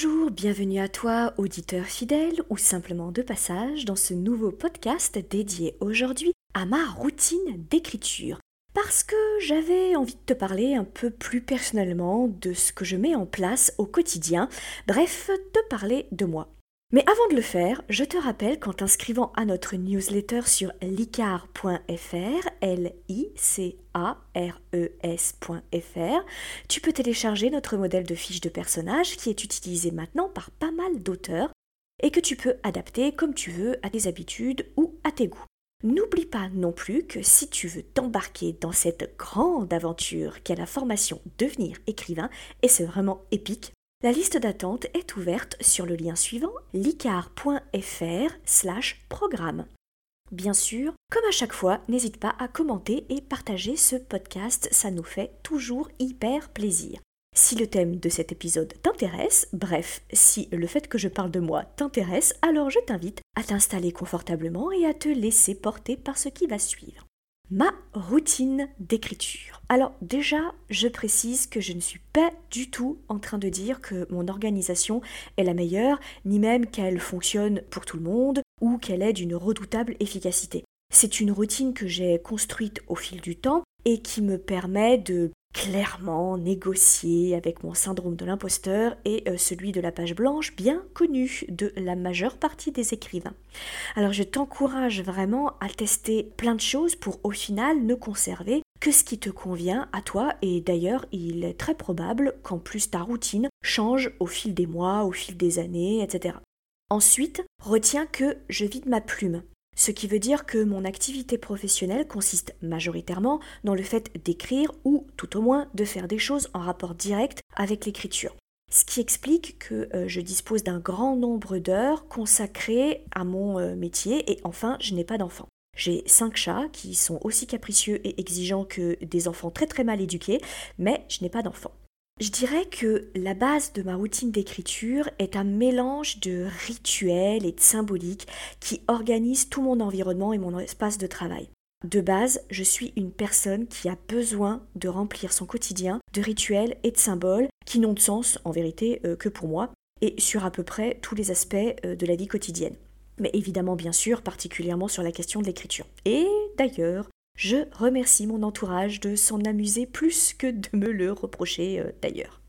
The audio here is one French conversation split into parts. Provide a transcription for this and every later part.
Bonjour, bienvenue à toi, auditeur fidèle ou simplement de passage dans ce nouveau podcast dédié aujourd'hui à ma routine d'écriture. Parce que j'avais envie de te parler un peu plus personnellement de ce que je mets en place au quotidien, bref, te parler de moi. Mais avant de le faire, je te rappelle qu'en t'inscrivant à notre newsletter sur licar.fr, L-I-C-A-R-E-S.fr, tu peux télécharger notre modèle de fiche de personnage qui est utilisé maintenant par pas mal d'auteurs et que tu peux adapter comme tu veux à tes habitudes ou à tes goûts. N'oublie pas non plus que si tu veux t'embarquer dans cette grande aventure qu'est la formation Devenir écrivain, et c'est vraiment épique, la liste d'attente est ouverte sur le lien suivant licar.fr slash programme. Bien sûr, comme à chaque fois, n'hésite pas à commenter et partager ce podcast, ça nous fait toujours hyper plaisir. Si le thème de cet épisode t'intéresse, bref, si le fait que je parle de moi t'intéresse, alors je t'invite à t'installer confortablement et à te laisser porter par ce qui va suivre ma routine d'écriture. Alors déjà, je précise que je ne suis pas du tout en train de dire que mon organisation est la meilleure, ni même qu'elle fonctionne pour tout le monde ou qu'elle est d'une redoutable efficacité. C'est une routine que j'ai construite au fil du temps et qui me permet de clairement négocier avec mon syndrome de l'imposteur et euh, celui de la page blanche bien connu de la majeure partie des écrivains. Alors je t'encourage vraiment à tester plein de choses pour au final ne conserver que ce qui te convient à toi et d'ailleurs il est très probable qu'en plus ta routine change au fil des mois, au fil des années, etc. Ensuite, retiens que je vide ma plume ce qui veut dire que mon activité professionnelle consiste majoritairement dans le fait d'écrire ou tout au moins de faire des choses en rapport direct avec l'écriture. Ce qui explique que euh, je dispose d'un grand nombre d'heures consacrées à mon euh, métier et enfin je n'ai pas d'enfants. J'ai cinq chats qui sont aussi capricieux et exigeants que des enfants très très mal éduqués, mais je n'ai pas d'enfants. Je dirais que la base de ma routine d'écriture est un mélange de rituels et de symboliques qui organisent tout mon environnement et mon espace de travail. De base, je suis une personne qui a besoin de remplir son quotidien de rituels et de symboles qui n'ont de sens en vérité euh, que pour moi et sur à peu près tous les aspects euh, de la vie quotidienne. Mais évidemment, bien sûr, particulièrement sur la question de l'écriture. Et d'ailleurs, je remercie mon entourage de s'en amuser plus que de me le reprocher euh, d'ailleurs.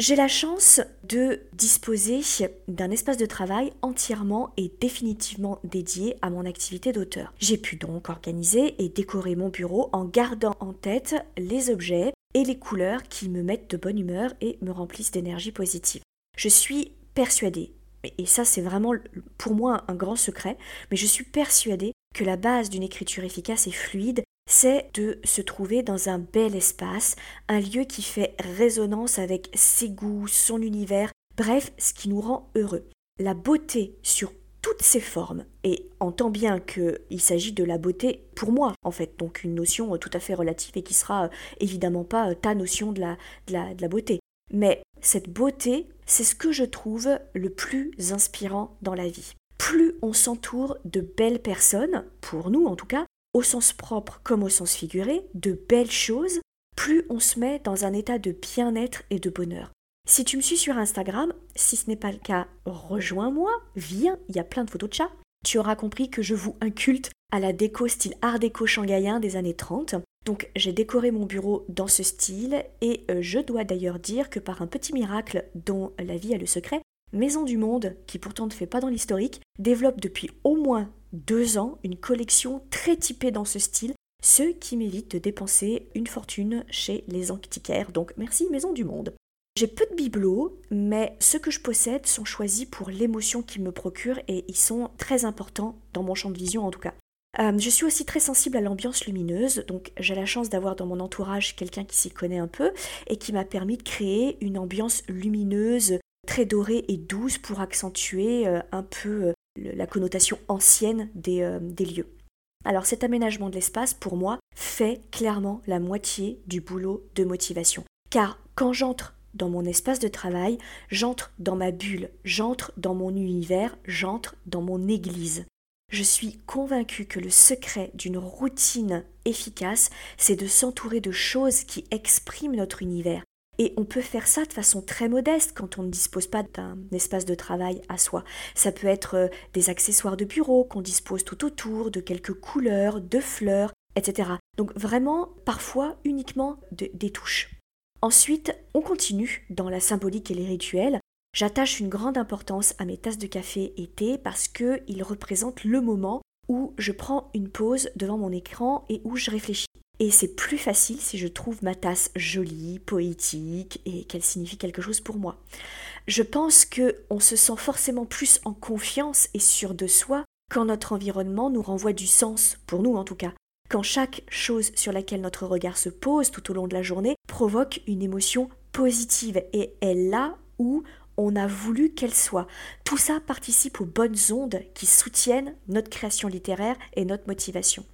J'ai la chance de disposer d'un espace de travail entièrement et définitivement dédié à mon activité d'auteur. J'ai pu donc organiser et décorer mon bureau en gardant en tête les objets et les couleurs qui me mettent de bonne humeur et me remplissent d'énergie positive. Je suis persuadée, et ça c'est vraiment pour moi un grand secret, mais je suis persuadée que la base d'une écriture efficace et fluide, c'est de se trouver dans un bel espace, un lieu qui fait résonance avec ses goûts, son univers, bref, ce qui nous rend heureux. La beauté sur toutes ses formes, et entend bien qu'il s'agit de la beauté pour moi, en fait, donc une notion tout à fait relative et qui sera euh, évidemment pas euh, ta notion de la beauté. Mais cette beauté, c'est ce que je trouve le plus inspirant dans la vie. Plus on s'entoure de belles personnes, pour nous en tout cas, au sens propre comme au sens figuré, de belles choses, plus on se met dans un état de bien-être et de bonheur. Si tu me suis sur Instagram, si ce n'est pas le cas, rejoins-moi, viens, il y a plein de photos de chats. Tu auras compris que je vous inculte à la déco style art déco shanghaïen des années 30. Donc j'ai décoré mon bureau dans ce style et euh, je dois d'ailleurs dire que par un petit miracle dont la vie a le secret, Maison du Monde, qui pourtant ne fait pas dans l'historique, développe depuis au moins deux ans une collection très typée dans ce style, ce qui m'évite de dépenser une fortune chez les antiquaires. Donc merci Maison du Monde. J'ai peu de bibelots, mais ceux que je possède sont choisis pour l'émotion qu'ils me procurent et ils sont très importants dans mon champ de vision en tout cas. Euh, je suis aussi très sensible à l'ambiance lumineuse, donc j'ai la chance d'avoir dans mon entourage quelqu'un qui s'y connaît un peu et qui m'a permis de créer une ambiance lumineuse, très dorée et douce pour accentuer euh, un peu euh, la connotation ancienne des, des lieux. Alors cet aménagement de l'espace, pour moi, fait clairement la moitié du boulot de motivation. Car quand j'entre dans mon espace de travail, j'entre dans ma bulle, j'entre dans mon univers, j'entre dans mon église. Je suis convaincue que le secret d'une routine efficace, c'est de s'entourer de choses qui expriment notre univers. Et on peut faire ça de façon très modeste quand on ne dispose pas d'un espace de travail à soi. Ça peut être euh, des accessoires de bureau qu'on dispose tout autour, de quelques couleurs, de fleurs, etc. Donc vraiment, parfois uniquement des touches. Ensuite, on continue dans la symbolique et les rituels. J'attache une grande importance à mes tasses de café et thé parce qu'ils représentent le moment où je prends une pause devant mon écran et où je réfléchis. Et c'est plus facile si je trouve ma tasse jolie, poétique et qu'elle signifie quelque chose pour moi. Je pense que on se sent forcément plus en confiance et sûr de soi quand notre environnement nous renvoie du sens, pour nous en tout cas quand chaque chose sur laquelle notre regard se pose tout au long de la journée provoque une émotion positive et est là où on a voulu qu'elle soit. Tout ça participe aux bonnes ondes qui soutiennent notre création littéraire et notre motivation.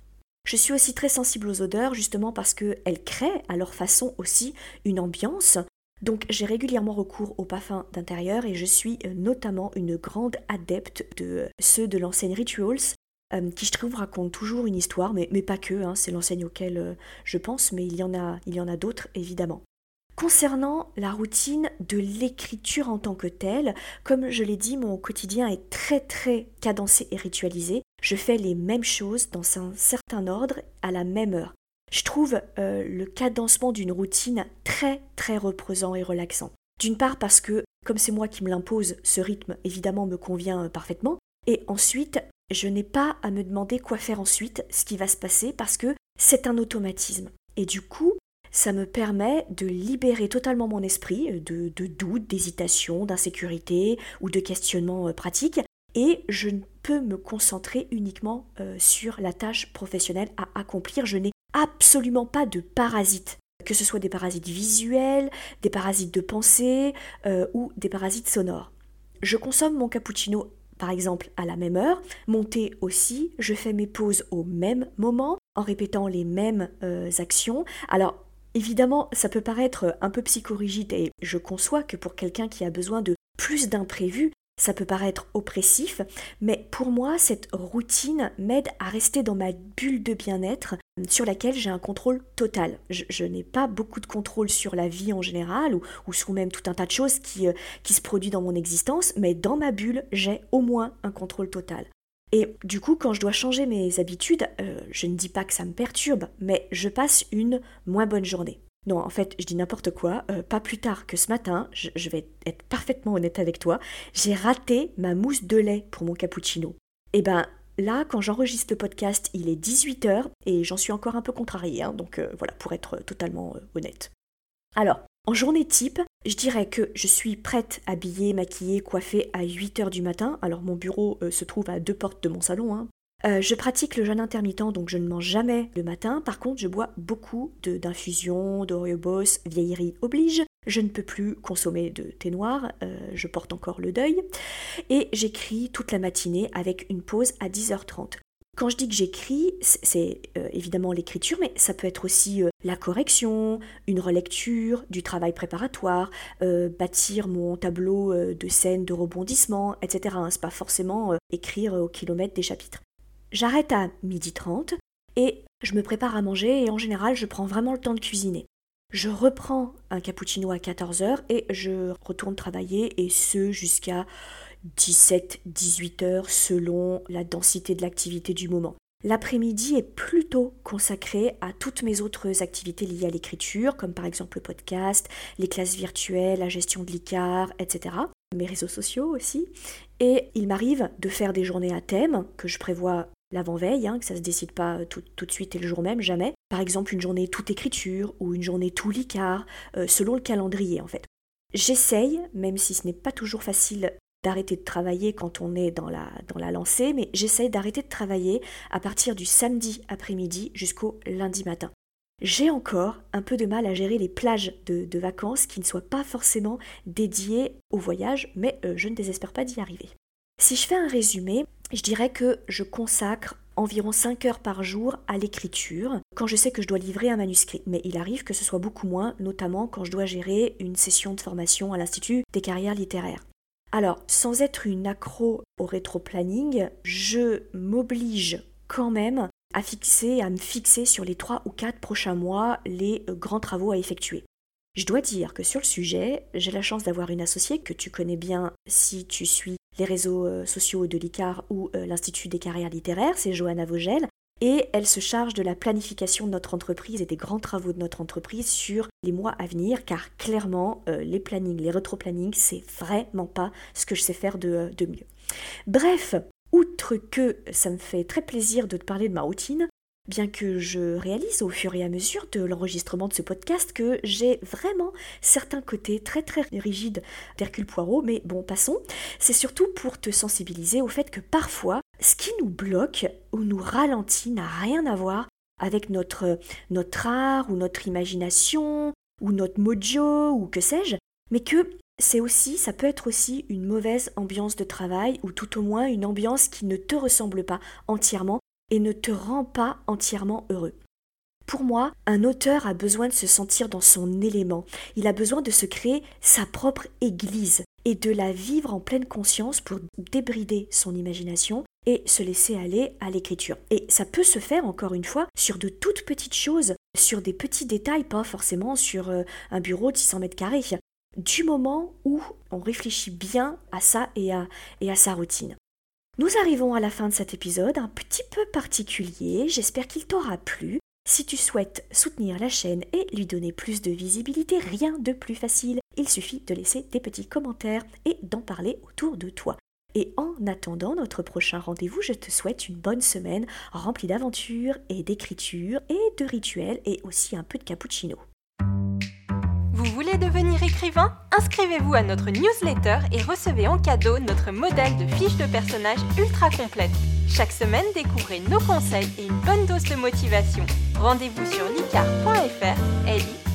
Je suis aussi très sensible aux odeurs justement parce qu'elles créent à leur façon aussi une ambiance. Donc j'ai régulièrement recours aux parfums d'intérieur et je suis notamment une grande adepte de ceux de l'enseigne Rituals euh, qui je trouve raconte toujours une histoire, mais, pas que, hein, c'est l'enseigne auquel euh, je pense, mais il y en a, il y en a d'autres évidemment. Concernant la routine de l'écriture en tant que telle, comme je l'ai dit, mon quotidien est très très cadencé et ritualisé. Je fais les mêmes choses dans un certain ordre à la même heure. Je trouve euh, le cadencement d'une routine très très reposant et relaxant. D'une part parce que, comme c'est moi qui me l'impose, ce rythme évidemment me convient parfaitement. Et ensuite je n'ai pas à me demander quoi faire ensuite, ce qui va se passer, parce que c'est un automatisme. Et du coup, ça me permet de libérer totalement mon esprit euh, de, doutes, d'hésitations, d'insécurité ou de questionnements euh, pratiques. Et je ne peux me concentrer uniquement euh, sur la tâche professionnelle à accomplir. Je n'ai absolument pas de parasites que ce soit des parasites visuels, des parasites de pensée ou des parasites sonores. Je consomme mon cappuccino par exemple à la même heure, monter aussi, je fais mes pauses au même moment en répétant les mêmes actions. Alors évidemment, ça peut paraître un peu psychorigide et je conçois que pour quelqu'un qui a besoin de plus d'imprévus, ça peut paraître oppressif, mais pour moi, cette routine m'aide à rester dans ma bulle de bien-être sur laquelle j'ai un contrôle total. Je, n'ai pas beaucoup de contrôle sur la vie en général ou, sur même tout un tas de choses euh, qui se produisent dans mon existence, mais dans ma bulle, j'ai au moins un contrôle total. Et du coup, quand je dois changer mes habitudes, euh, je ne dis pas que ça me perturbe, mais je passe une moins bonne journée. Non, en fait, je dis n'importe quoi. Euh, pas plus tard que ce matin, je, vais être parfaitement honnête avec toi, j'ai raté ma mousse de lait pour mon cappuccino. Et eh ben là, quand j'enregistre le podcast, il est 18h et j'en suis encore un peu contrariée, hein, donc euh, voilà, pour être totalement honnête. Alors, en journée type, je dirais que je suis prête, habillée, maquillée, coiffée à 8h du matin. Alors mon bureau se trouve à deux portes de mon salon, hein, euh, je pratique le jeûne intermittent, donc je ne mange jamais le matin. Par contre, je bois beaucoup d'infusions, d'Oreobos, vieillerie oblige. Je ne peux plus consommer de thé noir, euh, je porte encore le deuil. Et j'écris toute la matinée avec une pause à 10h30. Quand je dis que j'écris, c'est euh, évidemment l'écriture, mais ça peut être aussi la correction, une relecture, du travail préparatoire, bâtir mon tableau de scène de rebondissement, etc. Hein. C'est pas forcément écrire au kilomètre des chapitres. J'arrête à midi 30 et je me prépare à manger et en général je prends vraiment le temps de cuisiner. Je reprends un cappuccino à 14h et je retourne travailler et ce jusqu'à 17-18 heures selon la densité de l'activité du moment. L'après-midi est plutôt consacré à toutes mes autres activités liées à l'écriture, comme par exemple le podcast, les classes virtuelles, la gestion de l'ICAR, etc. Mes réseaux sociaux aussi. Et il m'arrive de faire des journées à thème que je prévois l'avant-veille, hein, que ça ne se décide pas tout, de suite et le jour même, jamais. Par exemple, une journée toute écriture ou une journée tout licard, euh, selon le calendrier en fait. J'essaye, même si ce n'est pas toujours facile d'arrêter de travailler quand on est dans la, lancée, mais j'essaye d'arrêter de travailler à partir du samedi après-midi jusqu'au lundi matin. J'ai encore un peu de mal à gérer les plages de, vacances qui ne soient pas forcément dédiées au voyage, mais euh, je ne désespère pas d'y arriver. Si je fais un résumé, je dirais que je consacre environ 5 heures par jour à l'écriture quand je sais que je dois livrer un manuscrit. Mais il arrive que ce soit beaucoup moins, notamment quand je dois gérer une session de formation à l'Institut des carrières littéraires. Alors, sans être une accro au rétro-planning, je m'oblige quand même à fixer, à me fixer sur les 3 ou 4 prochains mois les euh, grands travaux à effectuer. Je dois dire que sur le sujet, j'ai la chance d'avoir une associée que tu connais bien si tu suis les réseaux euh, sociaux de l'ICAR ou euh, l'Institut des carrières littéraires, c'est Johanna Vogel, et elle se charge de la planification de notre entreprise et des grands travaux de notre entreprise sur les mois à venir, car clairement, euh, les plannings, les rétro-plannings, c'est vraiment pas ce que je sais faire de, de mieux. Bref, outre que ça me fait très plaisir de te parler de ma routine, bien que je réalise au fur et à mesure de l'enregistrement de ce podcast que j'ai vraiment certains côtés très très rigides d'Hercule Poirot, mais bon, passons. C'est surtout pour te sensibiliser au fait que parfois, ce qui nous bloque ou nous ralentit n'a rien à voir avec notre, notre art ou notre imagination ou notre mojo ou que sais-je, mais que c'est aussi, ça peut être aussi une mauvaise ambiance de travail ou tout au moins une ambiance qui ne te ressemble pas entièrement et ne te rend pas entièrement heureux. Pour moi, un auteur a besoin de se sentir dans son élément, il a besoin de se créer sa propre église et de la vivre en pleine conscience pour débrider son imagination et se laisser aller à l'écriture. Et ça peut se faire, encore une fois, sur de toutes petites choses, sur des petits détails, pas forcément sur euh, un bureau de 600 mètres carrés, du moment où on réfléchit bien à ça et à, et à sa routine. Nous arrivons à la fin de cet épisode un petit peu particulier, j'espère qu'il t'aura plu. Si tu souhaites soutenir la chaîne et lui donner plus de visibilité, rien de plus facile. Il suffit de laisser des petits commentaires et d'en parler autour de toi. Et en attendant notre prochain rendez-vous, je te souhaite une bonne semaine remplie d'aventures et d'écriture et de rituels et aussi un peu de cappuccino. Vous voulez devenir écrivain? Inscrivez-vous à notre newsletter et recevez en cadeau notre modèle de fiche de personnage ultra complète. Chaque semaine, découvrez nos conseils et une bonne dose de motivation. Rendez-vous sur licar.fr, l e.